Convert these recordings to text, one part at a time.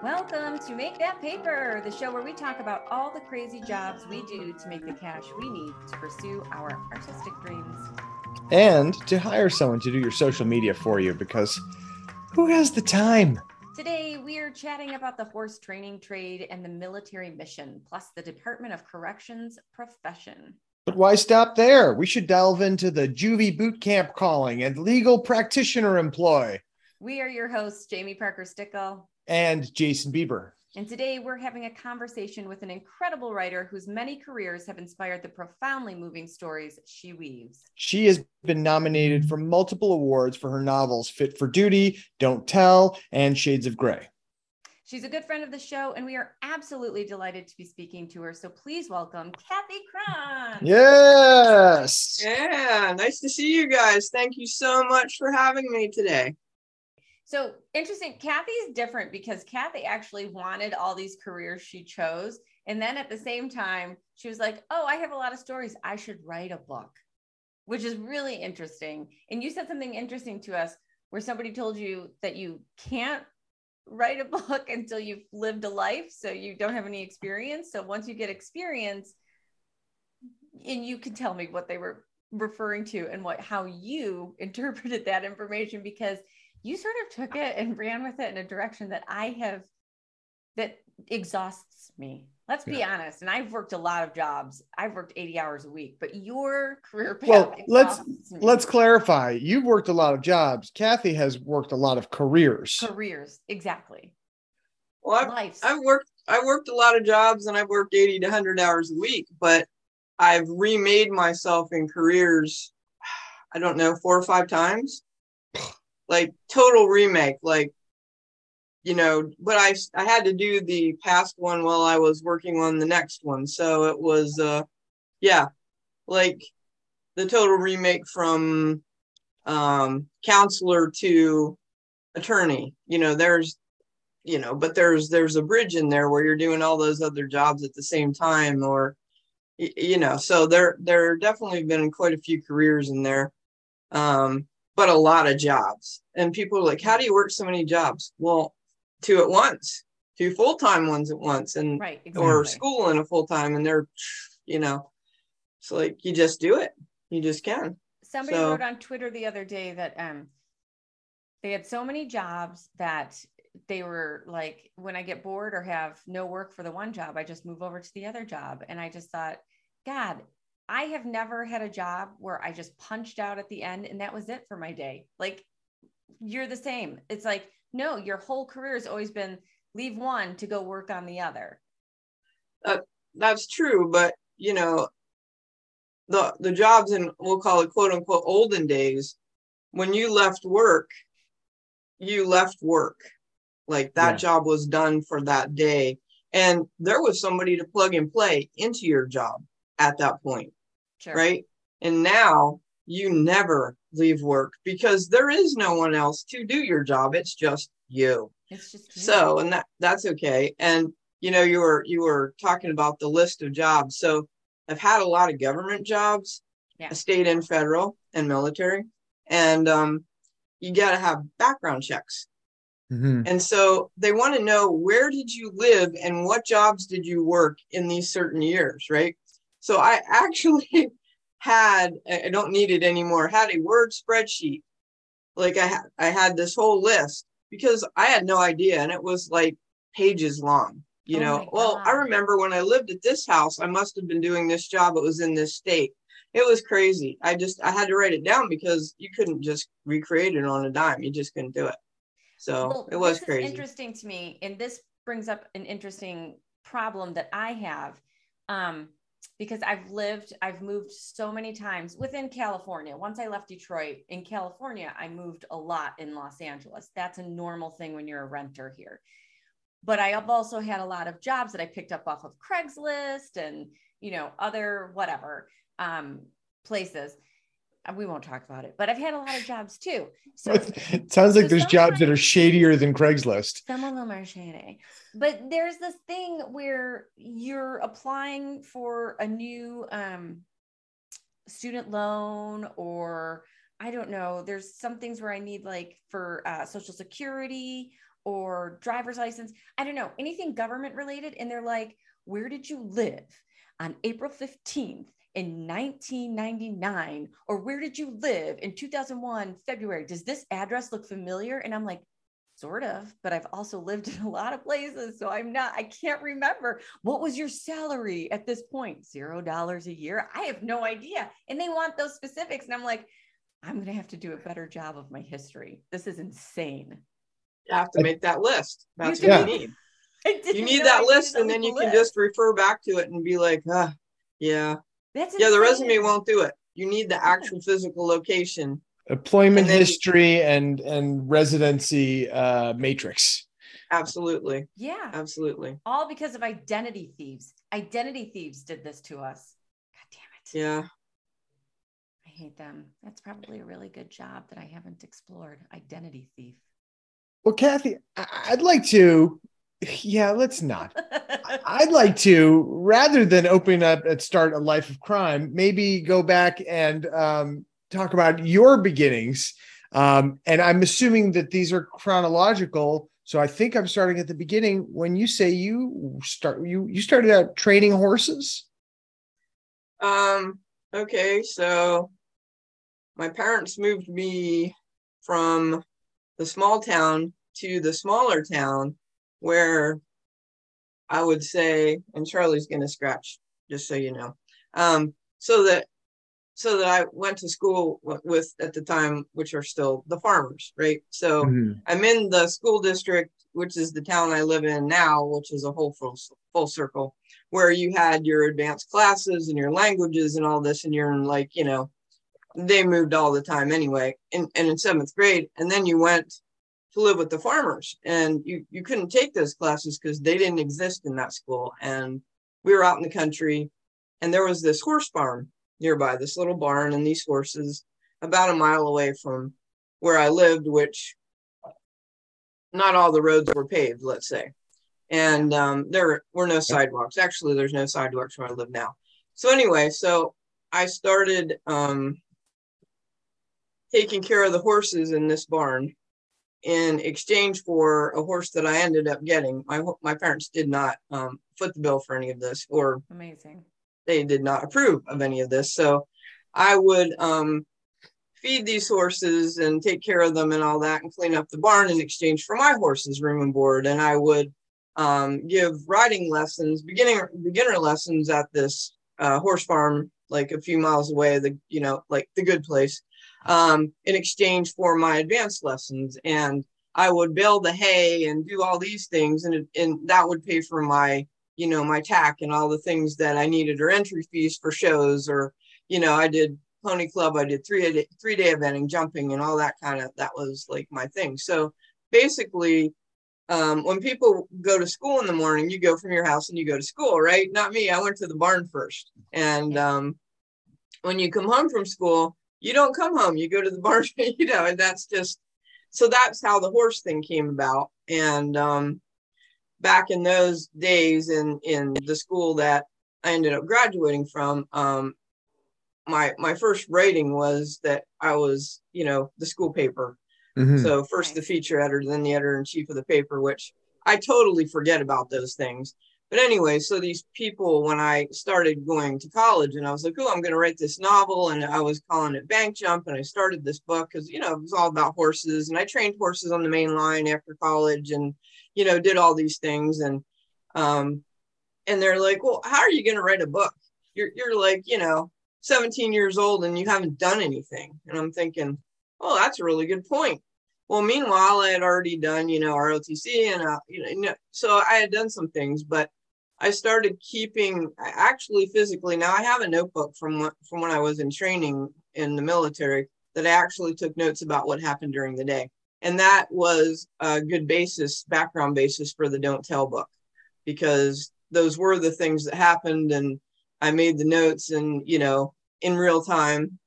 Welcome to Make That Paper, the show where we talk about all the crazy jobs we do to make the cash we need to pursue our artistic dreams. And to hire someone to do your social media for you because who has the time? Today, we are chatting about the horse training trade and the military mission, plus the Department of Corrections profession. But why stop there? We should delve into the juvie boot camp calling and legal practitioner employ. We are your hosts, Jamie Parker Stickle and Jason Bieber. And today we're having a conversation with an incredible writer whose many careers have inspired the profoundly moving stories she weaves. She has been nominated for multiple awards for her novels Fit for Duty, Don't Tell, and Shades of Grey. She's a good friend of the show, and we are absolutely delighted to be speaking to her. So please welcome Kathy Cron. Yes. Yeah, nice to see you guys. Thank you so much for having me today. So interesting. Kathy's different because Kathy actually wanted all these careers she chose. And then at the same time, she was like, Oh, I have a lot of stories. I should write a book, which is really interesting. And you said something interesting to us where somebody told you that you can't write a book until you've lived a life so you don't have any experience so once you get experience and you can tell me what they were referring to and what how you interpreted that information because you sort of took it and ran with it in a direction that I have that exhausts me. Let's be yeah. honest. And I've worked a lot of jobs. I've worked 80 hours a week, but your career path Well, let's me. let's clarify. You've worked a lot of jobs. Kathy has worked a lot of careers. Careers, exactly. Well, I've, I've worked I worked a lot of jobs and I've worked 80 to 100 hours a week, but I've remade myself in careers I don't know, four or five times. like total remake like you know but i i had to do the past one while i was working on the next one. So it was uh yeah like the total remake from um counselor to attorney. You know there's you know but there's there's a bridge in there where you're doing all those other jobs at the same time or you know so there there definitely been quite a few careers in there. Um but a lot of jobs. And people are like, how do you work so many jobs? Well, two at once, two full time ones at once, and right, exactly. or school in a full time, and they're, you know, it's like you just do it. You just can. Somebody so, wrote on Twitter the other day that um they had so many jobs that they were like, when I get bored or have no work for the one job, I just move over to the other job. And I just thought, God, I have never had a job where I just punched out at the end and that was it for my day. Like you're the same. It's like, no, your whole career has always been leave one to go work on the other. Uh, that's true, but you know, the the jobs in we'll call it quote unquote olden days, when you left work, you left work. Like that yeah. job was done for that day. And there was somebody to plug and play into your job at that point. Sure. Right. And now you never leave work because there is no one else to do your job. It's just you. It's just you. so, and that that's okay. And you know, you were you were talking about the list of jobs. So I've had a lot of government jobs, yeah. state and federal and military, and um, you got to have background checks. Mm-hmm. And so they want to know where did you live and what jobs did you work in these certain years, right? So I actually had, I don't need it anymore, had a word spreadsheet. Like I had, I had this whole list because I had no idea. And it was like pages long, you oh know, well, I remember when I lived at this house, I must have been doing this job. It was in this state. It was crazy. I just, I had to write it down because you couldn't just recreate it on a dime. You just couldn't do it. So well, it was crazy. interesting to me. And this brings up an interesting problem that I have. Um, because I've lived, I've moved so many times within California. Once I left Detroit in California, I moved a lot in Los Angeles. That's a normal thing when you're a renter here. But I have also had a lot of jobs that I picked up off of Craigslist and, you know, other whatever um, places we won't talk about it, but I've had a lot of jobs too. So it sounds like so there's jobs that are shadier than Craigslist. Some of them are shady, but there's this thing where you're applying for a new um, student loan or I don't know. There's some things where I need like for uh, social security or driver's license. I don't know anything government related. And they're like, where did you live on April 15th in 1999? Or where did you live in 2001, February? Does this address look familiar? And I'm like, sort of, but I've also lived in a lot of places. So I'm not, I can't remember. What was your salary at this point? Zero dollars a year? I have no idea. And they want those specifics. And I'm like, I'm going to have to do a better job of my history. This is insane. You have to make that list. That's what you need. You need that list, and then you list. can just refer back to it and be like, ah, yeah. That's yeah, the resume won't do it. You need the actual physical location employment and history and and residency uh, matrix. Absolutely. Yeah. Absolutely. All because of identity thieves. Identity thieves did this to us. God damn it. Yeah. I hate them. That's probably a really good job that I haven't explored. Identity thief. Well, Kathy, I'd like to. Yeah, let's not. I'd like to, rather than opening up and start a life of crime, maybe go back and um, talk about your beginnings. Um, and I'm assuming that these are chronological. So I think I'm starting at the beginning. When you say you start, you you started out training horses. Um. Okay. So my parents moved me from the small town to the smaller town, where I would say, and Charlie's going to scratch, just so you know. Um, so that so that I went to school with at the time, which are still the farmers, right? So mm-hmm. I'm in the school district, which is the town I live in now, which is a whole full, full circle, where you had your advanced classes and your languages and all this, and you're in like, you know, they moved all the time anyway, and, and in seventh grade. And then you went to live with the farmers, and you, you couldn't take those classes because they didn't exist in that school. And we were out in the country, and there was this horse farm nearby, this little barn and these horses about a mile away from where I lived, which not all the roads were paved, let's say. And um, there were no sidewalks. Actually, there's no sidewalks where I live now. So, anyway, so I started um, taking care of the horses in this barn in exchange for a horse that I ended up getting. My my parents did not um, foot the bill for any of this, or amazing they did not approve of any of this. So I would um, feed these horses and take care of them and all that and clean up the barn in exchange for my horses room and board. And I would um, give riding lessons, beginning beginner lessons at this uh, horse farm, like a few miles away, the you know like the good place, um, in exchange for my advanced lessons. And I would bale the hay and do all these things, and and that would pay for my you know my tack and all the things that I needed or entry fees for shows or you know I did pony club I did three day, three day eventing jumping and all that kind of that was like my thing. So basically um, when people go to school in the morning you go from your house and you go to school right? Not me I went to the barn first. And um, when you come home from school you don't come home you go to the barn you know and that's just so that's how the horse thing came about and um, back in those days in in the school that I ended up graduating from, um, my my first rating was that I was, you know, the school paper. Mm-hmm. So first the feature editor, then the editor in chief of the paper, which I totally forget about those things. But anyway, so these people, when I started going to college, and I was like, oh, I'm going to write this novel, and I was calling it Bank Jump, and I started this book because you know it was all about horses, and I trained horses on the main line after college, and you know, did all these things. And, um, and they're like, well, how are you going to write a book? You're, you're like, you know, 17 years old and you haven't done anything. And I'm thinking, oh, that's a really good point. Well, meanwhile, I had already done, you know, ROTC and, uh, you know, so I had done some things, but I started keeping actually physically. Now I have a notebook from from when I was in training in the military that I actually took notes about what happened during the day. And that was a good basis, background basis for the Don't Tell book, because those were the things that happened. And I made the notes and, you know, in real time,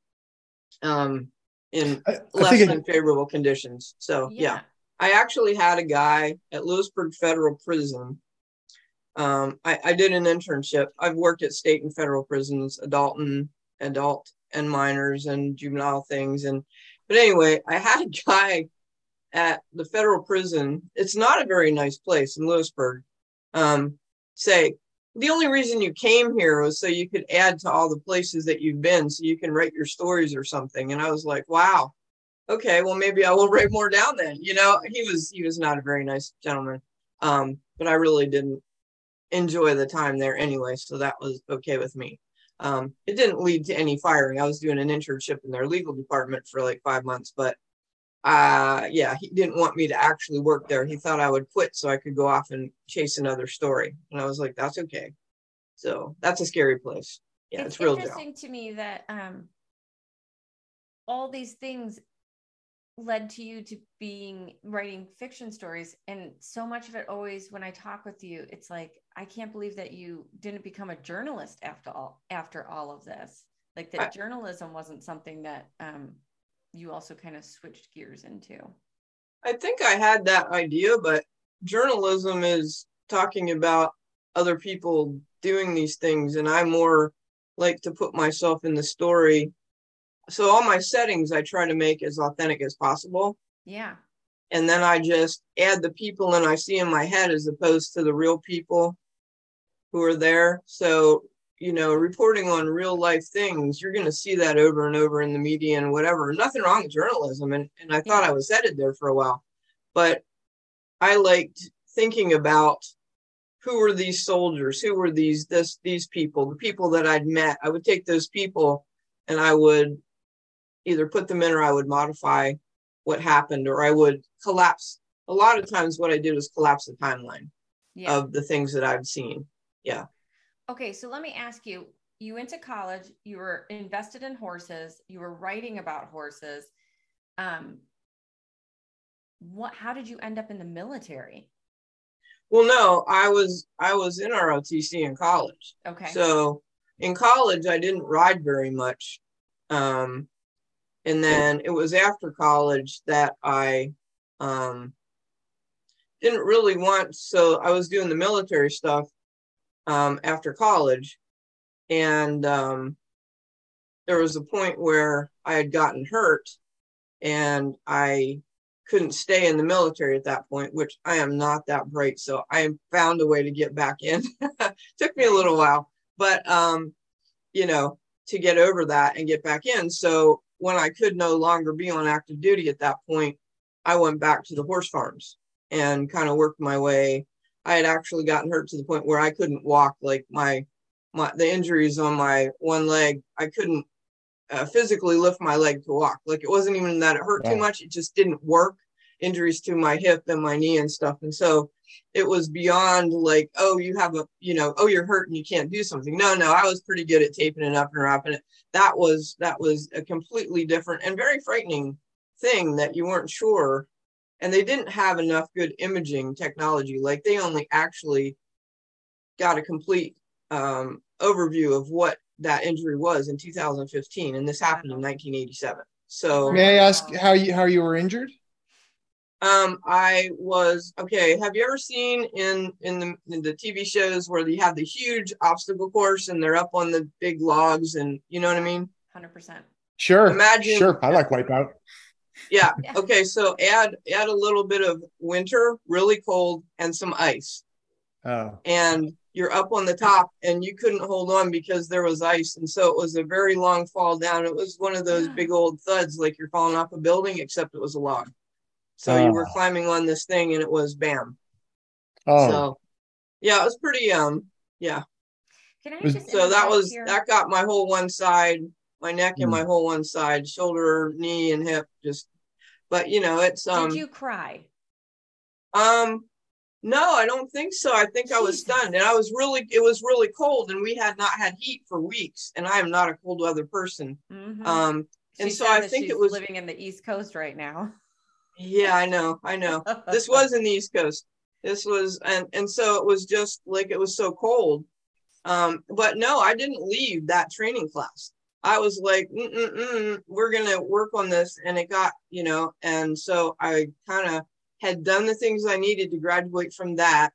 um, in I, I less than it, favorable conditions. So, yeah. yeah. I actually had a guy at Lewisburg Federal Prison. Um, I, I did an internship. I've worked at state and federal prisons, adult and adult and minors and juvenile things. And but anyway, I had a guy at the federal prison. It's not a very nice place in Lewisburg. Um, say the only reason you came here was so you could add to all the places that you've been, so you can write your stories or something. And I was like, wow, okay, well maybe I will write more down then. You know, he was he was not a very nice gentleman, um, but I really didn't enjoy the time there anyway, so that was okay with me. Um, it didn't lead to any firing. I was doing an internship in their legal department for like five months, but uh, yeah, he didn't want me to actually work there. He thought I would quit so I could go off and chase another story. And I was like, that's okay. So that's a scary place. Yeah, it's, it's real interesting to me that um, all these things led to you to being writing fiction stories and so much of it always when i talk with you it's like i can't believe that you didn't become a journalist after all after all of this. Like that I, journalism wasn't something that um, you also kind of switched gears into. I think i had that idea but journalism is talking about other people doing these things and i more like to put myself in the story so all my settings I try to make as authentic as possible. Yeah. And then I just add the people and I see in my head as opposed to the real people who are there. So, you know, reporting on real life things, you're going to see that over and over in the media and whatever. Nothing wrong with journalism. And, and I thought yeah. I was headed there for a while. But I liked thinking about who were these soldiers, who were these this these people, the people that I'd met. I would take those people and I would either put them in or I would modify what happened or I would collapse. A lot of times, what I did was collapse the timeline yeah. of the things that I've seen. Yeah. Okay, so let me ask you you went to college, you were invested in horses, you were writing about horses. Um, what how did you end up in the military? Well, no, I was I was in ROTC in college. Okay. So in college, I didn't ride very much. Um, and then it was after college that I um, didn't really want. So I was doing the military stuff um, after college, and um, there was a point where I had gotten hurt, and I couldn't stay in the military at that point, which I am not that bright. So I found a way to get back in. Took me a little while, but um, you know, to get over that and get back in. So when I could no longer be on active duty at that point, I went back to the horse farms and kind of worked my way. I had actually gotten hurt to the point where I couldn't walk. Like my, my the injuries on my one leg, I couldn't uh, physically lift my leg to walk. Like it wasn't even that it hurt too much; it just didn't work. Injuries to my hip and my knee and stuff, and so it was beyond like, oh, you have a, you know, oh, you're hurt and you can't do something. No, no, I was pretty good at taping it up and wrapping it. That was that was a completely different and very frightening thing that you weren't sure. And they didn't have enough good imaging technology. Like they only actually got a complete um, overview of what that injury was in 2015, and this happened in 1987. So, may I ask how you how you were injured? Um, I was okay. Have you ever seen in in the in the TV shows where they have the huge obstacle course and they're up on the big logs and you know what I mean? Hundred percent. Sure. Imagine. Sure. I like Wipeout. Yeah. yeah. Okay. So add add a little bit of winter, really cold, and some ice. Oh. And you're up on the top, and you couldn't hold on because there was ice, and so it was a very long fall down. It was one of those yeah. big old thuds, like you're falling off a building, except it was a log. So you were oh. climbing on this thing and it was bam. Oh. So yeah, it was pretty um yeah. Can I just so that was here? that got my whole one side, my neck and my hmm. whole one side, shoulder, knee, and hip just but you know, it's um Did you cry? Um no, I don't think so. I think I was stunned and I was really it was really cold and we had not had heat for weeks and I am not a cold weather person. Mm-hmm. Um and she so I think it was living in the East Coast right now. Yeah, I know, I know. this was in the East Coast. This was, and and so it was just like it was so cold. Um, but no, I didn't leave that training class. I was like, we're gonna work on this, and it got, you know, and so I kind of had done the things I needed to graduate from that,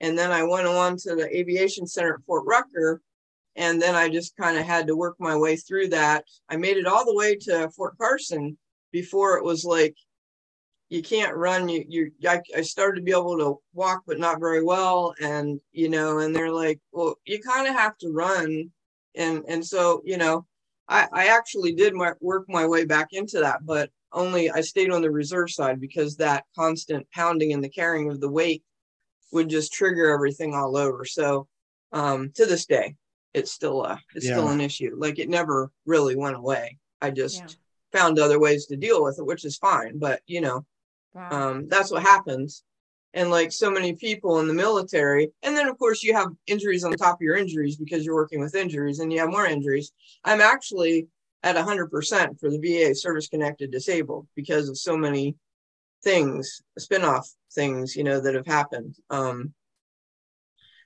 and then I went on to the aviation center at Fort Rucker, and then I just kind of had to work my way through that. I made it all the way to Fort Carson before it was like you can't run you you I, I started to be able to walk but not very well. And you know and they're like well you kind of have to run. And and so you know I, I actually did my, work my way back into that but only I stayed on the reserve side because that constant pounding and the carrying of the weight would just trigger everything all over. So um to this day it's still a it's yeah. still an issue. Like it never really went away. I just yeah. found other ways to deal with it, which is fine. But you know, wow. um, that's what happens. And like so many people in the military, and then of course you have injuries on top of your injuries because you're working with injuries, and you have more injuries. I'm actually at 100% for the VA service connected disabled because of so many things, spin-off things, you know, that have happened. Um,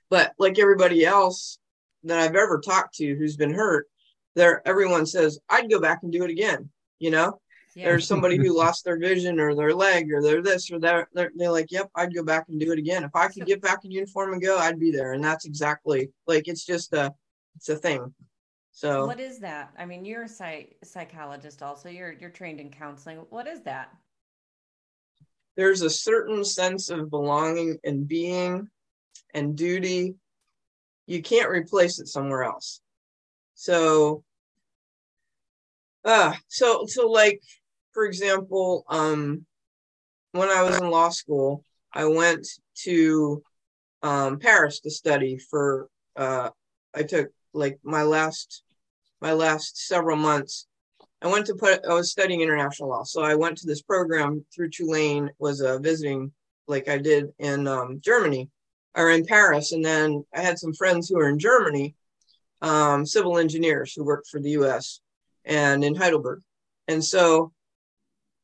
but like everybody else that I've ever talked to who's been hurt, there everyone says I'd go back and do it again you know yeah. there's somebody who lost their vision or their leg or their this or that they're, they're like yep i'd go back and do it again. If i could get back in uniform and go i'd be there. And that's exactly like it's just a it's a thing. So what is that? I mean you're a psych- psychologist also. You're you're trained in counseling. What is that? There's a certain sense of belonging and being and duty. You can't replace it somewhere else. So uh, so so like for example, um, when I was in law school, I went to um, Paris to study for. Uh, I took like my last my last several months. I went to put. I was studying international law, so I went to this program through Tulane. Was uh, visiting like I did in um, Germany or in Paris, and then I had some friends who were in Germany, um, civil engineers who worked for the U.S and in Heidelberg. And so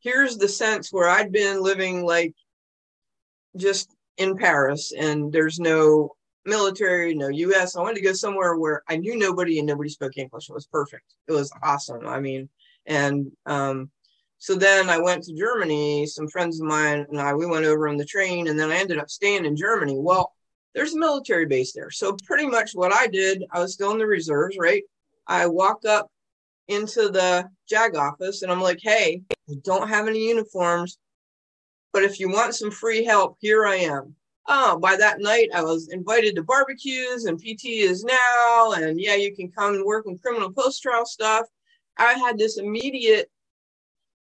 here's the sense where I'd been living like just in Paris and there's no military, no US. I wanted to go somewhere where I knew nobody and nobody spoke English. It was perfect. It was awesome. I mean, and um, so then I went to Germany. Some friends of mine and I, we went over on the train and then I ended up staying in Germany. Well, there's a military base there. So pretty much what I did, I was still in the reserves, right? I walk up into the JAG office and I'm like, hey, I don't have any uniforms, but if you want some free help, here I am. Oh, by that night, I was invited to barbecues and PT is now. And yeah, you can come and work on criminal post trial stuff. I had this immediate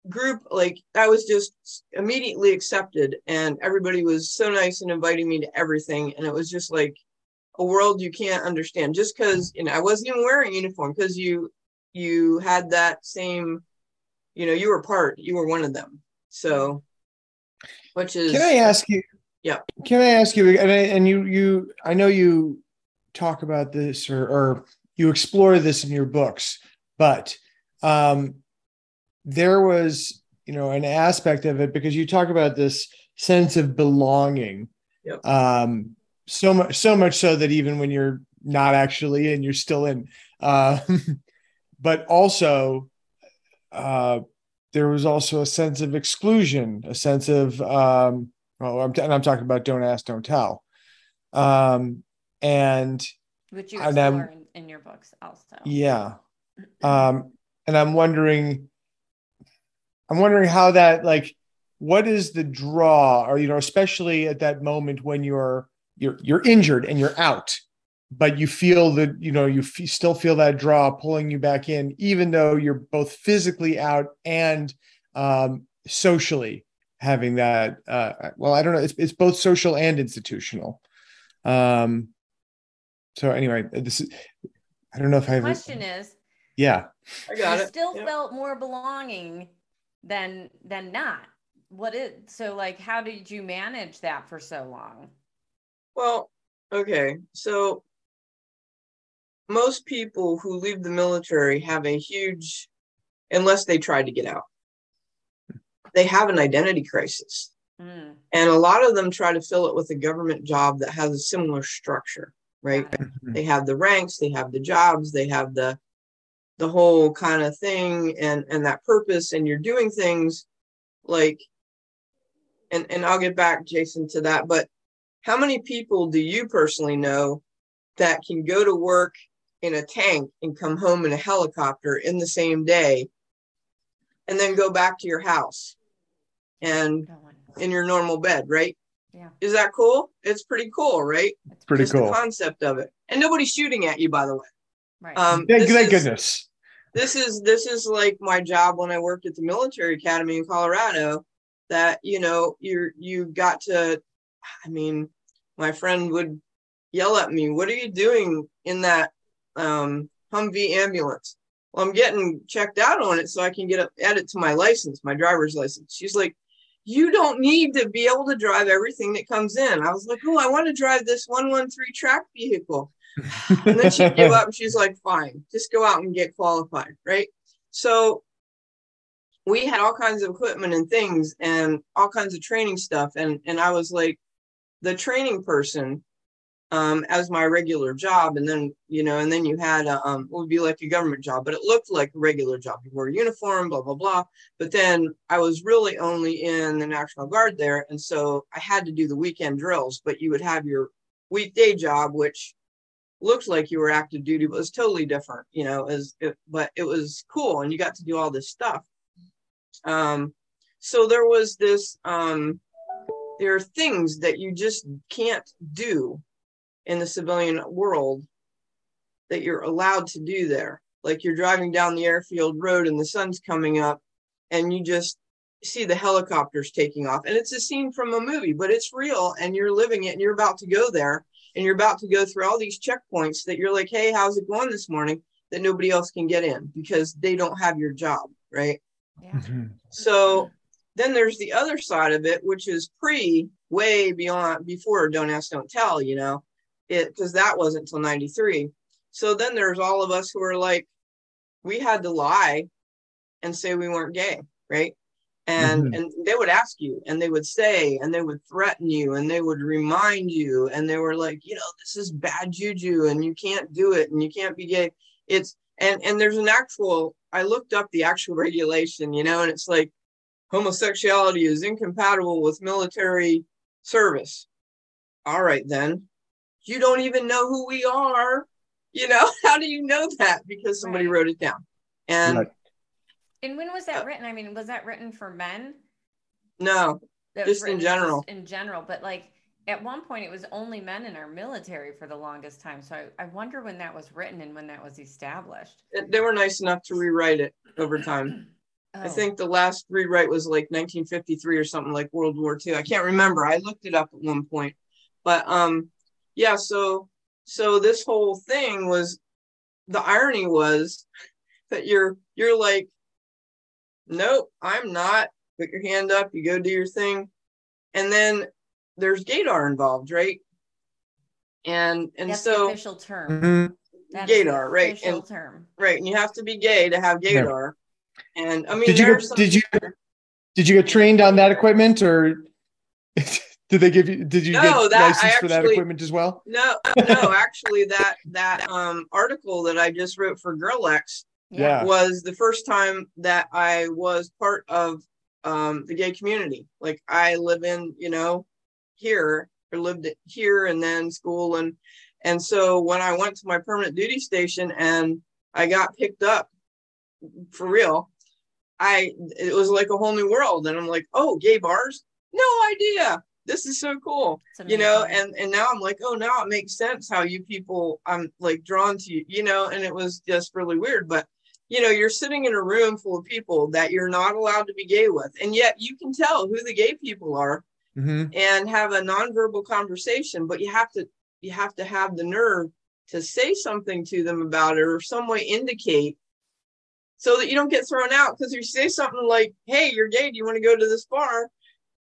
group, like, I was just immediately accepted. And everybody was so nice and inviting me to everything. And it was just like a world you can't understand just because, you know, I wasn't even wearing a uniform because you, you had that same you know you were part you were one of them. So which is can i ask you? Yeah. Can i ask you and, I, and you you i know you talk about this or, or you explore this in your books but um there was you know an aspect of it because you talk about this sense of belonging yep. um so much so much so that even when you're not actually in you're still in. Uh, but also uh, there was also a sense of exclusion, a sense of, um, well, I'm t- and I'm talking about don't ask, don't tell. Um, and which you explore in, in your books also. Yeah. Um, and I'm wondering, I'm wondering how that like, what is the draw, or you know, especially at that moment when you're you're you're injured and you're out, but you feel that you know you f- still feel that draw pulling you back in even though you're both physically out and um, socially having that uh, well i don't know it's, it's both social and institutional. Um, so anyway this is i don't know if i have question is yeah. I got you it. still yep. felt more belonging than than not. What is so like how did you manage that for so long? Well okay so most people who leave the military have a huge, unless they try to get out, they have an identity crisis. Mm. And a lot of them try to fill it with a government job that has a similar structure, right? Mm-hmm. They have the ranks, they have the jobs, they have the the whole kind of thing and and that purpose and you're doing things like and and I'll get back Jason to that, but how many people do you personally know that can go to work in a tank and come home in a helicopter in the same day and then go back to your house and in your normal bed, right? Yeah. Is that cool? It's pretty cool, right? It's pretty Just cool. The concept of it. And nobody's shooting at you, by the way. Right. Um, Thank, thank is- goodness. this is this is like my job when I worked at the military academy in Colorado that you know you're you got to I mean my friend would yell at me what are you doing in that um Humvee ambulance well I'm getting checked out on it so I can get a, add it to my license my driver's license she's like you don't need to be able to drive everything that comes in I was like oh I want to drive this 113 track vehicle and then she gave up and she's like, fine, just go out and get qualified. Right. So we had all kinds of equipment and things and all kinds of training stuff. And and I was like the training person um, as my regular job. And then, you know, and then you had a, um, would be like a government job, but it looked like a regular job. You wore a uniform, blah, blah, blah. But then I was really only in the National Guard there. And so I had to do the weekend drills, but you would have your weekday job, which looked like you were active duty, but was totally different, you know, as it, but it was cool and you got to do all this stuff. Um, so there was this, um, there are things that you just can't do in the civilian world that you're allowed to do there. Like you're driving down the airfield road and the sun's coming up and you just see the helicopters taking off. And it's a scene from a movie, but it's real and you're living it and you're about to go there and you're about to go through all these checkpoints that you're like, hey, how's it going this morning? That nobody else can get in because they don't have your job, right? yeah. Mhm. So then there's the other side of it, which is pre, way beyond, before Don't Ask, Don't Tell, you know, it because that wasn't until 93. So then there's all of us who are like, we had to lie and say we weren't gay, right? And Mhm. and they would ask you and they would say and they would threaten you and they would remind you and they were like, you know, this is bad juju and you can't do it and you can't be gay. It's and and there's an actual I looked up the actual regulation, you know, and it's like homosexuality is incompatible with military service. All right, then. You don't even know who we are. You know, how do you know that? Because somebody Right. wrote it down. And Right. And when was that written? I mean, was that written for men? no, That Just in written general. in general, but like at one point it was only men in our military for the longest time. So I, I wonder when that was written and when that was established. it- they were nice enough to rewrite it over time. I Oh, think the last rewrite was like 1953 or something like World War II. I can't remember. I looked it up at one point. But um yeah, so so this whole thing was the irony was that you're you're like nope, I'm not. Put your hand up, you go do your thing. And then there's Gaydar involved, right? And and that's the so official term. Mhm. That is right, Official and- term. right, and you have to be gay to have Yeah. And I mean Did you there go- some did you- Did you get trained on that equipment or did they give you, did you No, get that- I license for that equipment as well? No, no, actually that that um article that I just wrote for Girlex Yeah. was the first time that I was part of um the gay community. Like I live in, you know, here or lived here and then school and and so when I went to my permanent duty station and I got picked up for real, I it was like a whole new world and I'm like, "Oh, gay bars? No idea. This is so cool." You know and and now i'm like oh now it makes sense how you people i'm like drawn to you you know and it was just really weird but you know you're sitting in a room full of people that you're not allowed to be gay with and yet you can tell who the gay people are hmm and have a nonverbal conversation but you have to you have to have the nerve to say something to them about it or some way indicate so that you don't get thrown out because if you say something like hey you're gay do you want to go to this bar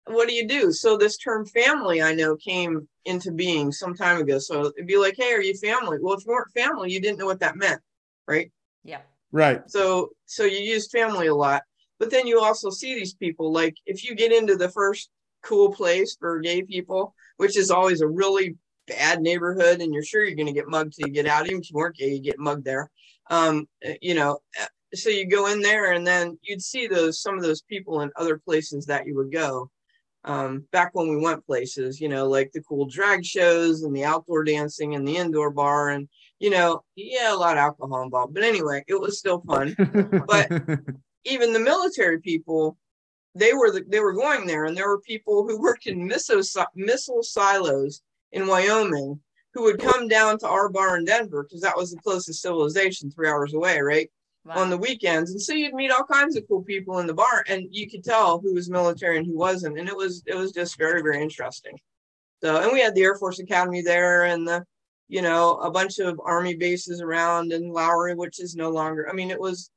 what do you do? So this term family i know came into being some time ago. So it'd be like hey are you family? Well if you weren't family you didn't know what that meant right? Yeah. Right. so so you use family a lot but then you also see these people like if you get into the first cool place for gay people which is always a really bad neighborhood and you're sure you're going to get mugged till you get out. Even if you weren't gay you get mugged there. Um you know so you go in there and then you'd see those some of those people in other places that you would go um, back when we went places, you know, like the cool drag shows and the outdoor dancing and the indoor bar. And, you know, yeah, a lot of alcohol involved. But anyway, it was still fun. but even the military people, they were the, they were going there, and there were people who worked in missile missile silos in Wyoming who would come down to our bar in Denver because that was the closest civilization, three hours away, right? Wow. On the weekends, and so you'd meet all kinds of cool people in the bar, and you could tell who was military and who wasn't, and it was it was just very very interesting. So, and we had the Air Force Academy there, and the you know a bunch of army bases around in Lowry, which is no longer. I mean, it was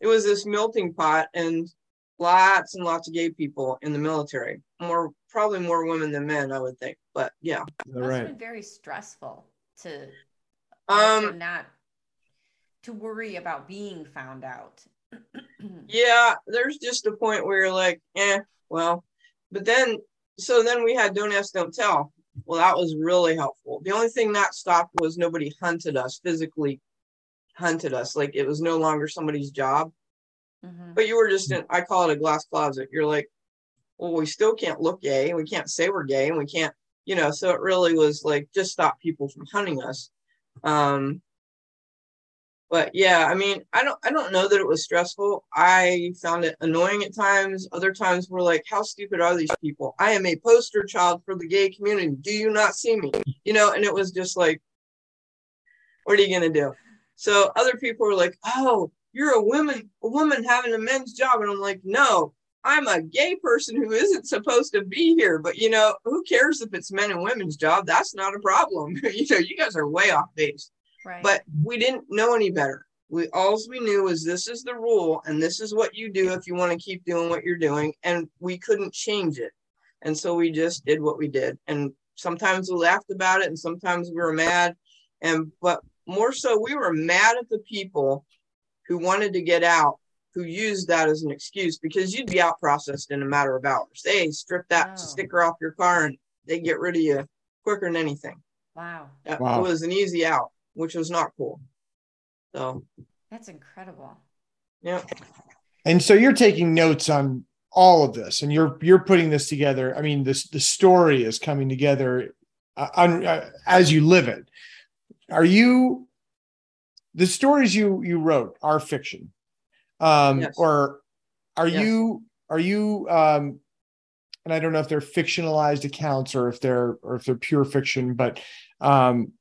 it was this melting pot, and lots and lots of gay people in the military. More probably more women than men, I would think. But yeah, right. very stressful to um not to worry about being found out. yeah, there's just a point where you're like, eh, well, but then so then we had don't ask, don't tell. Well, that was really helpful. The only thing that stopped was nobody hunted us physically, hunted us. Like it was no longer somebody's job. Mm-hmm. But you were just in, I call it a glass closet. You're like, well, we still can't look gay and we can't say we're gay and we can't, you know, so it really was like just stop people from hunting us. Um, but yeah, I mean, I don't, I don't know that it was stressful. I found it annoying at times. Other times we're like, how stupid are these people? I am a poster child for the gay community. Do you not see me? You know, and it was just like, what are you going to do? So other people were like, oh, you're a woman, a woman having a men's job. And I'm like, no, I'm a gay person who isn't supposed to be here. But you know, who cares if it's men and women's job? That's not a problem. you know, you guys are way off base. Right. But we didn't know any better. We all we knew was this is the rule and this is what you do if you want to keep doing what you're doing. And we couldn't change it. And so we just did what we did. And sometimes we laughed about it and sometimes we were mad. And but more so we were mad at the people who wanted to get out who used that as an excuse because you'd be out processed in a matter of hours. They strip that wow. sticker off your car and they get rid of you quicker than anything. Wow. wow. It was an easy out, which was not cool. So that's incredible. Yeah. And so you're taking notes on all of this and you're you're putting this together. I mean, this the story is coming together uh, on, uh, as you live it. Are you the stories you you wrote are fiction um yes. or are yes. you are you um and i don't know if they're fictionalized accounts or if they're or if they're pure fiction but um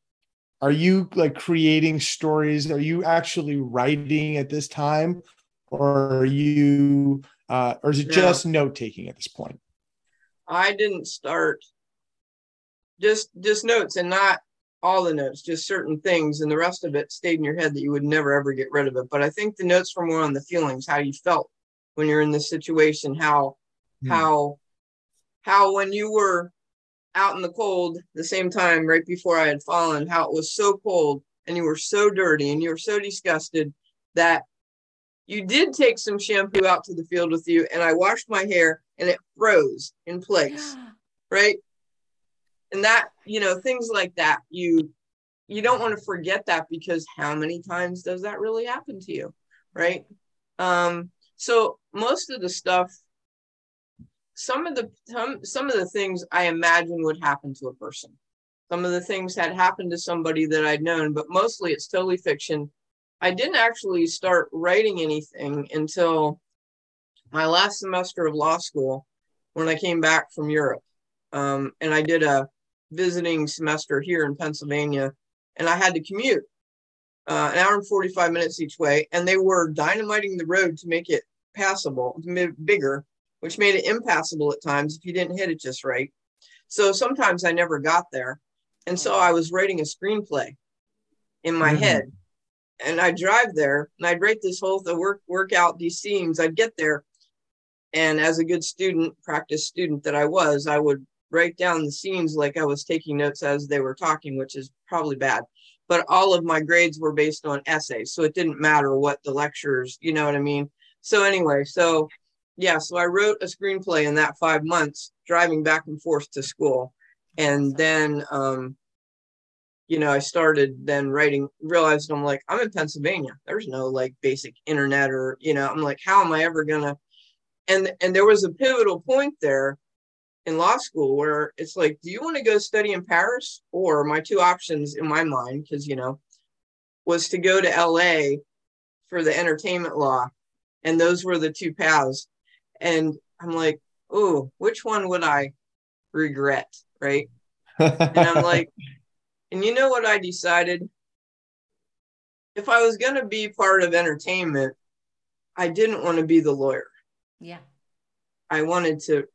are you like creating stories are you actually writing at this time or are you uh or is it no. just note taking at this point i didn't start just just notes and not all the notes, just certain things, and the rest of it stayed in your head that you would never ever get rid of it. But I think the notes were more on the feelings, how you felt when you're in this situation, how mm. how how when you were out in the cold the same time right before I had fallen, how it was so cold and you were so dirty and you were so disgusted that you did take some shampoo out to the field with you and I washed my hair and it froze in place. Right and that you know things like that you you don't want to forget that because how many times does that really happen to you right um so most of the stuff some of the some, some of the things i imagine would happen to a person. Some of the things had happened to somebody that i'd known but mostly it's totally fiction. I didn't actually start writing anything until my last semester of law school when i came back from europe. Um, and i did a visiting semester here in Pennsylvania, and I had to commute uh, an hour and 45 minutes each way. And they were dynamiting the road to make it passable, bigger, which made it impassable at times if you didn't hit it just right. So sometimes I never got there. And so I was writing a screenplay in my mm-hmm. head. And I'd drive there and I'd write this whole the work work out these scenes. I'd get there. And as a good student, practice student that I was, I would write down the scenes like I was taking notes as they were talking, which is probably bad. But all of my grades were based on essays. So it didn't matter what the lectures, you know what I mean? So anyway, so yeah, so I wrote a screenplay in that five months driving back and forth to school. And then, um, you know, I started then writing, realized I'm like, I'm in Pennsylvania. There's no like basic internet or, you know, I'm like, how am I ever gonna? And and there was a pivotal point there in law school where it's like, do you want to go study in Paris? Or my two options in my mind, because you know, was to go to LA for the entertainment law. And those were the two paths. And I'm like, oh, which one would I regret? Right. and I'm like, and you know what I decided? If I was going to be part of entertainment, I didn't want to be the lawyer. Yeah. I wanted to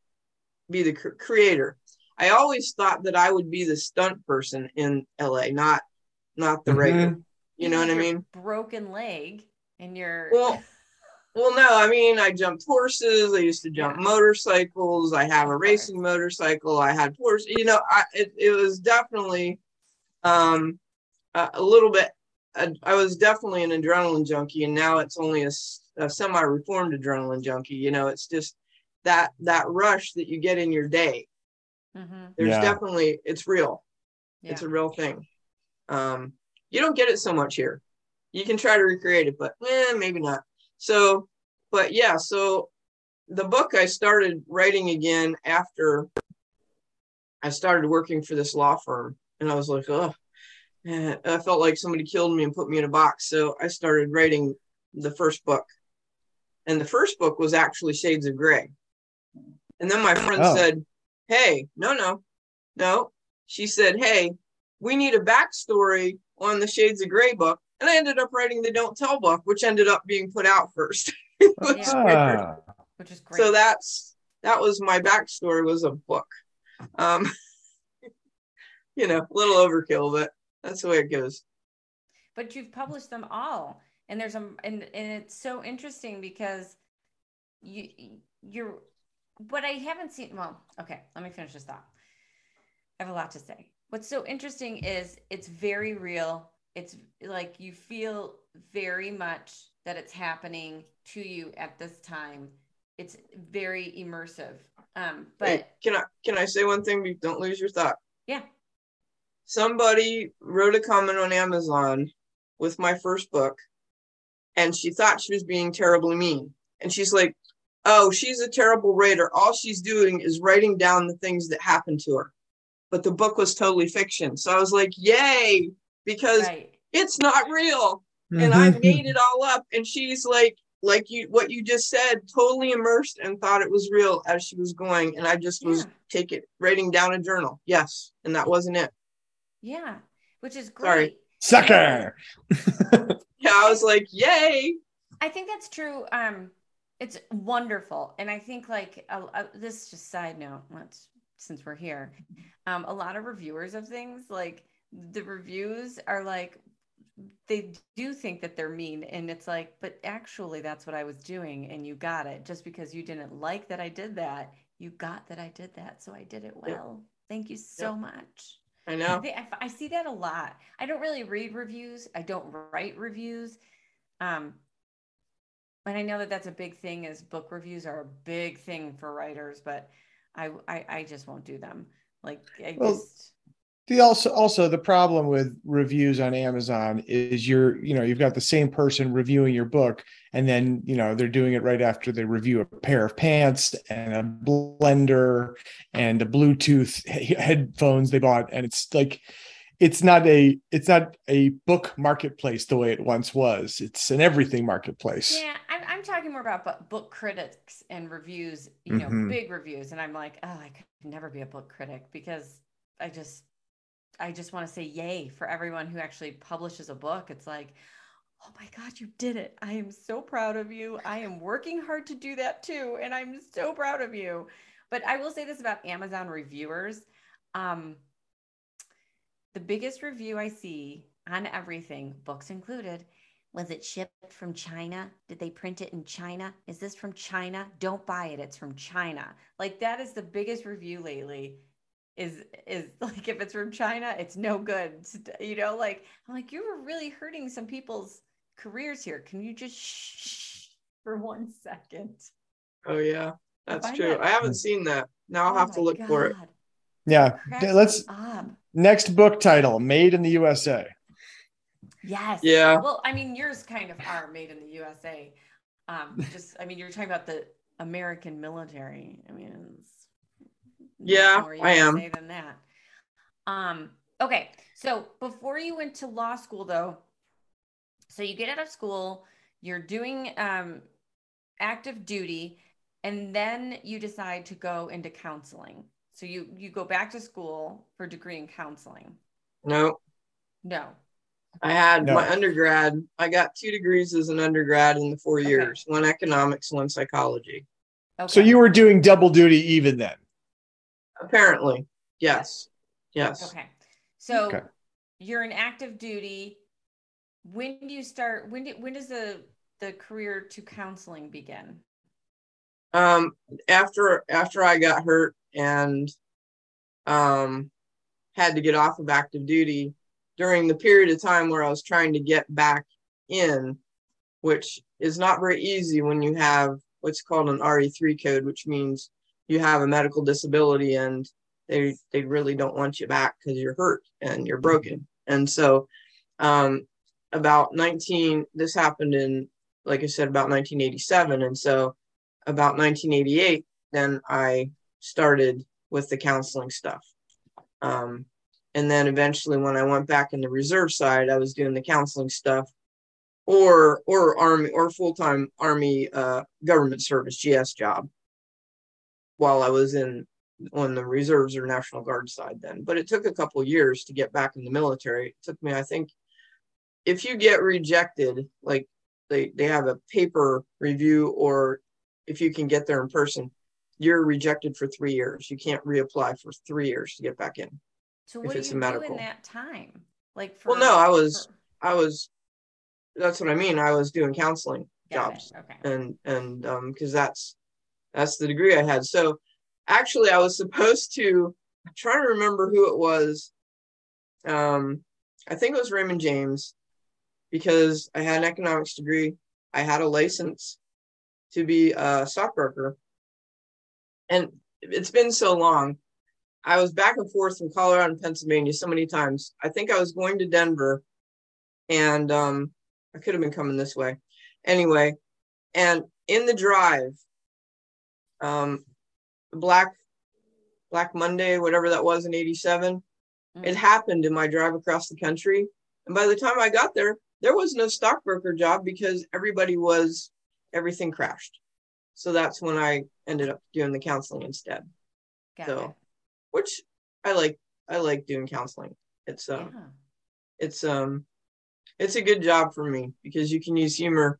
be the creator. I always thought that I would be the stunt person in LA, not not the mm-hmm. writer. You know what I mean? Broken leg and you're well. Well, no, I mean, I jumped horses. I used to jump yeah. motorcycles. I have a racing motorcycle. I had horse. You know, I, it, it was definitely um, a, a little bit. I, I was definitely an adrenaline junkie, and now it's only a, a semi-reformed adrenaline junkie. You know, it's just that that rush that you get in your day. Mm-hmm. There's yeah. definitely it's real. Yeah. It's a real thing. Um, you don't get it so much here. You can try to recreate it, but eh, maybe not. So, but yeah, so the book I started writing again after I started working for this law firm, and I was like, oh, I felt like somebody killed me and put me in a box. So I started writing the first book, and the first book was actually Shades of Grey. And then my friend oh. said, Hey, no, no, no. She said, Hey, we need a backstory on the Shades of Grey book. And I ended up writing the Don't Tell book, which ended up being put out first. which, yeah. which is great. So that's that was my backstory was a book. Um, you know, a little overkill, but that's the way it goes. But you've published them all, and there's a and and it's so interesting because you you're what I haven't seen. Well, okay, let me finish this thought. I have a lot to say. What's so interesting is it's very real. It's like you feel very much that it's happening to you at this time. It's very immersive. Um, but hey, can I can I say one thing? Don't lose your thought. Yeah. Somebody wrote a comment on Amazon with my first book, and she thought she was being terribly mean. And she's like, oh, she's a terrible writer. All she's doing is writing down the things that happened to her. But the book was totally fiction. So I was like, yay, because right. it's not real. Mm-hmm. And I made it all up. And she's like, like you what you just said, totally immersed and thought it was real as she was going. And I just was yeah. taking writing down a journal. Yes. And that wasn't it. Yeah. Which is great. Sorry. Sucker. yeah, I was like, yay. I think that's true. Um, it's wonderful and i think like uh, uh, this just side note let's since we're here um, a lot of reviewers of things like the reviews are like they do think that they're mean and it's like but actually that's what i was doing and you got it. Just because you didn't like that i did that you got that i did that so i did it well. Thank you so much. I know. I, I, see that a lot. I don't really read reviews. I don't write reviews. Um, and I know that that's a big thing is book reviews are a big thing for writers, but I I, I just won't do them. Like I well, just the also also the problem with reviews on Amazon is you're you know you've got the same person reviewing your book and then you know they're doing it right after they review a pair of pants and a blender and a Bluetooth headphones they bought and it's like it's not a it's not a book marketplace the way it once was. It's an everything marketplace. Yeah, I'm, I'm talking more about book critics and reviews. You know, mm-hmm. big reviews, and I'm like, oh, I could never be a book critic because I just I just want to say yay for everyone who actually publishes a book. It's like, oh my God, you did it. I am so proud of you. I am working hard to do that too. And I'm so proud of you. But I will say this about Amazon reviewers. Um, the biggest review I see on everything, books included, was it shipped from China? Did they print it in China? Is this from China? Don't buy it. It's from China. Like that is the biggest review lately. Is is like if it's from China, it's no good. You know, like I'm like you were really hurting some people's careers here. Can you just shh for one second? Oh yeah, that's true. That. I haven't seen that. Now I'll oh have to look God. for it. Yeah, let's. Next book title: Made in the USA. Yes. Yeah. Well, I mean, yours kind of are made in the USA. Um, just, I mean, you're talking about the American military. I mean, Yeah, I am. Say than that. Um. Okay. So before you went to law school, though, so you get out of school, you're doing um, active duty, and then you decide to go into counseling. So you you go back to school for degree in counseling. No. No. I had no. my undergrad. I got two degrees as an undergrad in the four okay. years, one economics, one psychology. Okay. So you were doing double duty even then? Apparently, yes. Yes. Okay. So okay. you're in active duty. When do you start? When do, when does the the career to counseling begin? Um, after after I got hurt and um had to get off of active duty, during the period of time where I was trying to get back in, which is not very easy when you have what's called an RE3 code, which means you have a medical disability and they they really don't want you back because you're hurt and you're broken. And so um, about 19 this happened in like I said about 1987 and so about 1988 then I started with the counseling stuff. Um, and then eventually when i went back in the reserve side i was doing the counseling stuff or or army or full-time army uh, government service gs job while i was in on the reserves or national guard side then but it took a couple years to get back in the military it took me i think if you get rejected like they they have a paper review or if you can get there in person you're rejected for three years you can't reapply for three years to get back in so what do you do in that time? Like for Well, no, I was. I was that's what I mean. I was doing counseling Got jobs. Okay. And and um because that's that's the degree I had. So actually I was supposed to I'm trying to remember who it was. Um I think it was Raymond James because I had an economics degree. I had a license to be a stockbroker. And it's been so long I was back and forth from Colorado and Pennsylvania so many times. I think I was going to Denver and um, I could have been coming this way. Anyway, and in the drive, um, Black Black Monday, whatever that was in 87, mm-hmm. it happened in my drive across the country. And by the time I got there, there was no stockbroker job because everybody was, everything crashed. So that's when I ended up doing the counseling instead. Got so it which I like. I like doing counseling. It's um, yeah. it's um, it's a good job for me because you can use humor,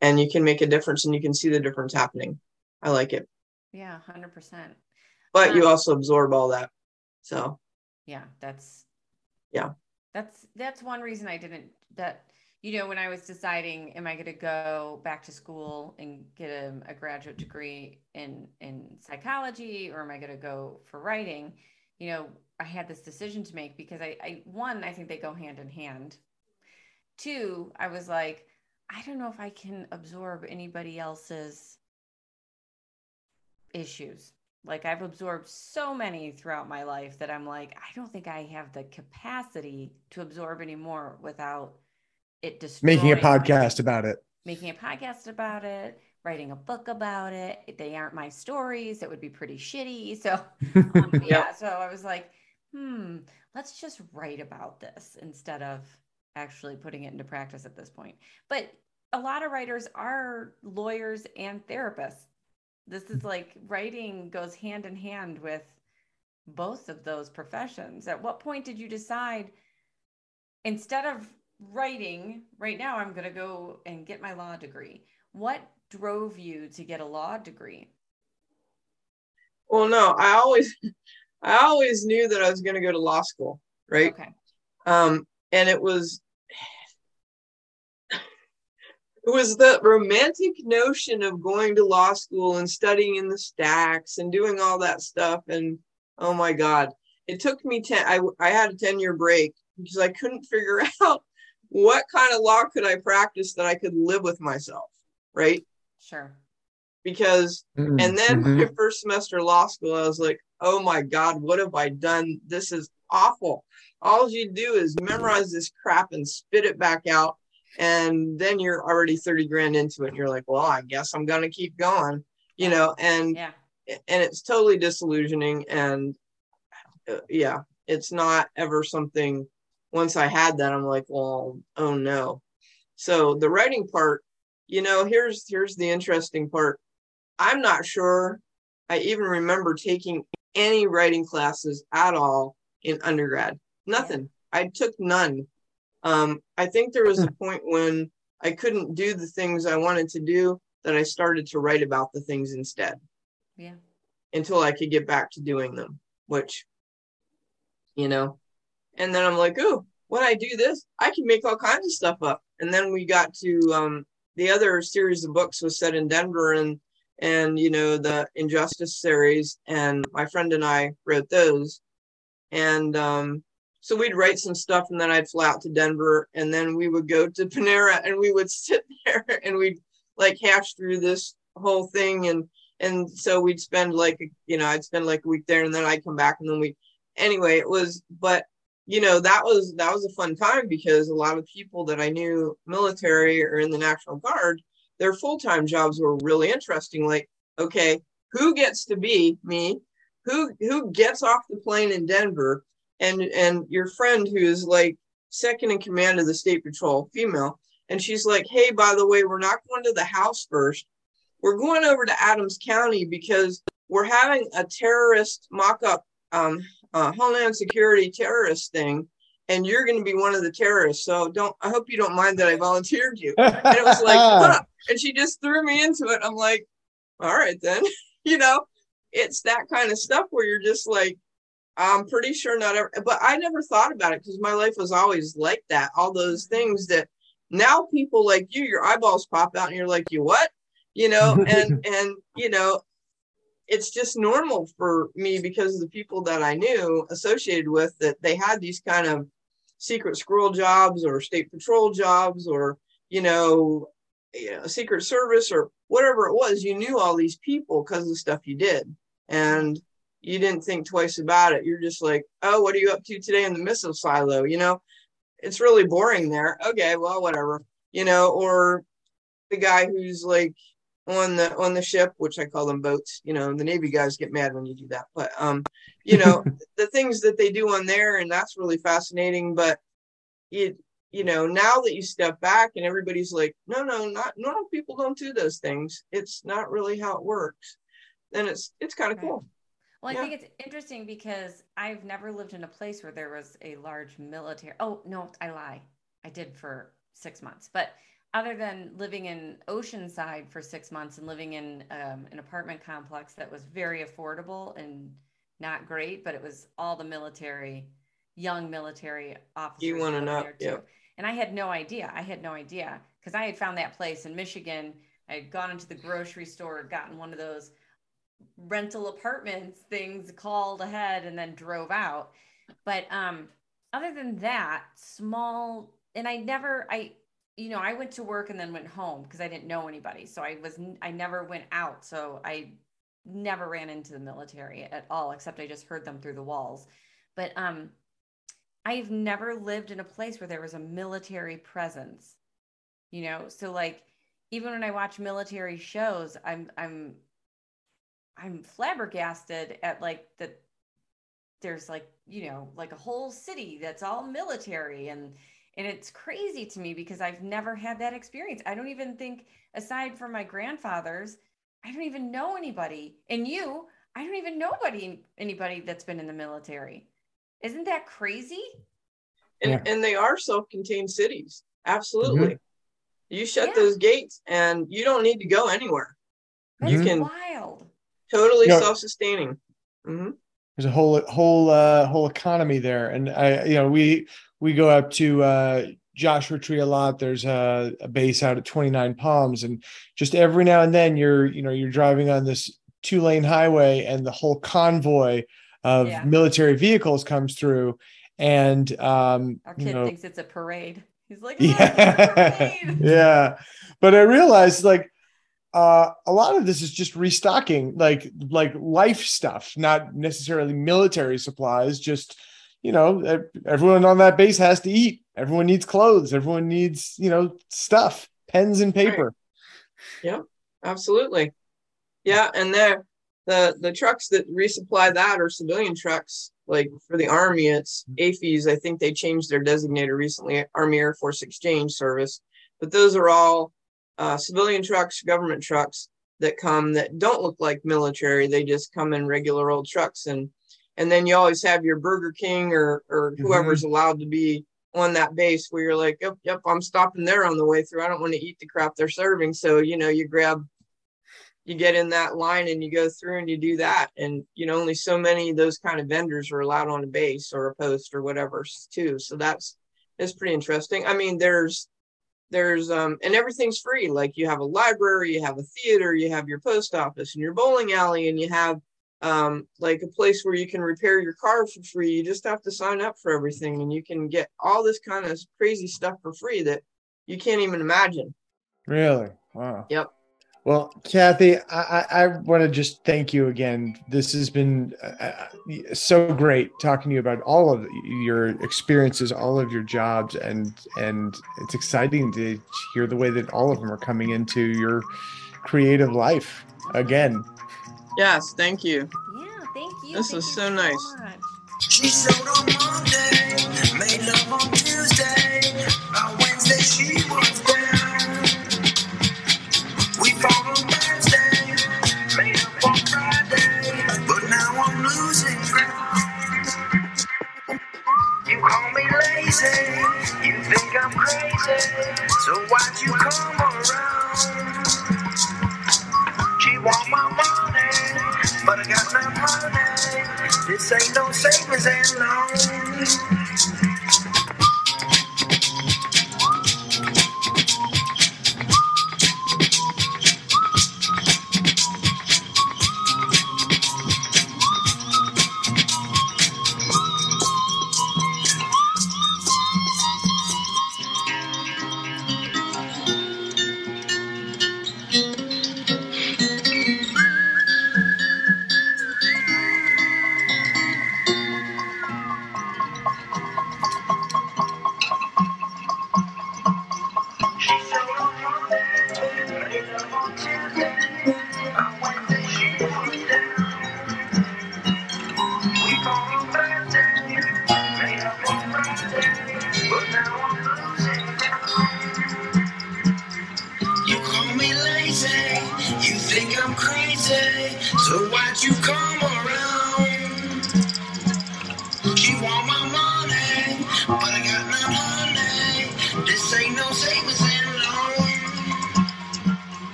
and you can make a difference, and you can see the difference happening. I like it. Yeah, hundred percent. But um, you also absorb all that. So. Yeah, that's. Yeah. That's that's one reason I didn't that you know when I was deciding am I going to go back to school and get a, a graduate degree in in psychology or am I going to go for writing you know I had this decision to make because I, I one I think they go hand in hand two I was like I don't know if I can absorb anybody else's issues. Like I've absorbed so many throughout my life that I'm like I don't think I have the capacity to absorb anymore without it destroying. making a podcast about it. Making a podcast about it writing a book about it. They aren't my stories. It would be pretty shitty. So um, yeah so i was like hmm let's just write about this instead of actually putting it into practice at this point. But a lot of writers are lawyers and therapists this is like writing goes hand in hand with both of those professions. At what point did you decide instead of writing right now i'm going to go and get my law degree what drove you to get a law degree? Well no i always i always knew that i was going to go to law school right? Okay. Um and it was it was the romantic notion of going to law school and studying in the stacks and doing all that stuff and oh my god it took me 10 i, I had a 10 year break because i couldn't figure out what kind of law could I practice that I could live with myself, right? Sure. Because, mm-hmm. and then mm-hmm. my first semester law school, I was like, oh my God, what have I done? This is awful. All you do is memorize this crap and spit it back out. And then you're already 30 grand into it. And you're like, well, I guess I'm going to keep going, you know, and, yeah. and it's totally disillusioning and uh, yeah it's not ever something once i had that i'm like well oh no. So the writing part you know here's here's the interesting part. I'm not sure i even remember taking any writing classes at all in undergrad. Nothing. I took none um, i think there was a hmm. point when i couldn't do the things i wanted to do that i started to write about the things instead. Yeah. Until i could get back to doing them which you know and then i'm like oh when i do this i can make all kinds of stuff up. And then we got to um, the other series of books was set in denver and and you know the injustice series and my friend and i wrote those. And um, so we'd write some stuff and then i'd fly out to denver and then we would go to panera and we would sit there and we'd like hash through this whole thing and and so we'd spend like you know i'd spend like a week there and then i'd come back and then we anyway it was but you know that was that was a fun time because a lot of people that i knew military or in the national guard their full-time jobs were really interesting. Like okay who gets to be me? Who who gets off the plane in denver and and your friend who's like second in command of the state patrol female and she's like hey by the way we're not going to the house first we're going over to adams county because we're having a terrorist mock-up um, uh, homeland security terrorist thing and you're going to be one of the terrorists. So don't, I hope you don't mind that I volunteered you. And it was like, huh. and she just threw me into it. I'm like, all right, then, you know, it's that kind of stuff where you're just like, I'm pretty sure not ever, but I never thought about it because my life was always like that. All those mm-hmm. things that now people like you, your eyeballs pop out and you're like, you what? You know, and, and, you know, it's just normal for me because of the people that I knew associated with that they had these kind of secret squirrel jobs or state patrol jobs or you know, you know secret service or whatever it was you knew all these people because of the stuff you did and you didn't think twice about it you're just like oh what are you up to today in the missile silo you know it's really boring there okay well whatever you know or the guy who's like on the on the ship, which I call them boats. You know, the Navy guys get mad when you do that. But um, you know, the things that they do on there, and that's really fascinating. But it you know, now that you step back and everybody's like, no, no, not normal people don't do those things. It's not really how it works. Then it's it's kind of right. cool. Well, I yeah. think it's interesting because I've never lived in a place where there was a large military. Oh no, I lie. I did for six months, but other than living in Oceanside for six months and living in um, an apartment complex that was very affordable and not great, but it was all the military, young military officers. You want to know? Yeah. And I had no idea. I had no idea because I had found that place in Michigan. I had gone into the grocery store, gotten one of those rental apartments things, called ahead, and then drove out. But um, other than that, small, and I never, I you know, I went to work and then went home because I didn't know anybody. So I was, I never went out. So I never ran into the military at all, except I just heard them through the walls. But um, I've never lived in a place where there was a military presence, you know? So like, even when I watch military shows, I'm, I'm, I'm flabbergasted at like that there's like, you know, like a whole city that's all military and, and it's crazy to me because I've never had that experience. I don't even think, aside from my grandfathers, I don't even know anybody. And you, I don't even know anybody, anybody that's been in the military. Isn't that crazy? And, yeah. and they are self contained cities. Absolutely. Mm-hmm. You shut yeah. those gates and you don't need to go anywhere. That's you can wild. Totally you know, self sustaining. Mm-hmm. There's a whole whole uh, whole economy there, and I you know we we go up to uh, Joshua Tree a lot. There's a, a, base out at 29 Palms, and just every now and then you're you know you're driving on this two lane highway, and the whole convoy of yeah. military vehicles comes through, and um, our kid you know, thinks it's a parade. He's like, yeah, yeah. But I realized like uh, a lot of this is just restocking, like like life stuff, not necessarily military supplies, just you know, everyone on that base has to eat. Everyone needs clothes. Everyone needs, you know, stuff, pens and paper. Right. Yeah, absolutely. Yeah, and there, the the trucks that resupply that are civilian trucks. Like for the Army, it's AAFES. I think they changed their designator recently, Army Air Force Exchange Service. But those are all uh, civilian trucks, government trucks that come that don't look like military. They just come in regular old trucks, and and then you always have your Burger King or or mm-hmm. whoever's allowed to be on that base where you're like, yep, yep, I'm stopping there on the way through. I don't want to eat the crap they're serving. So, you know, you grab, you get in that line and you go through and you do that. And, you know, only so many of those kind of vendors are allowed on a base or a post or whatever too. So that's, it's pretty interesting. I mean, there's, there's, um, and everything's free. Like you have a library, you have a theater, you have your post office and your bowling alley, and you have um, like a place where you can repair your car for free. You just have to sign up for everything and you can get all this kind of crazy stuff for free that you can't even imagine. Really? Wow. Yep. Well, Kathy, I, I want to just thank you again. This has been uh, uh, so great talking to you about all of your experiences, all of your jobs, and and it's exciting to hear the way that all of them are coming into your creative life again. Yes, thank you. Yeah, thank you. This thank is you so, so nice. So why'd you come around? She want my money, but I got no money. This ain't no savings and loans.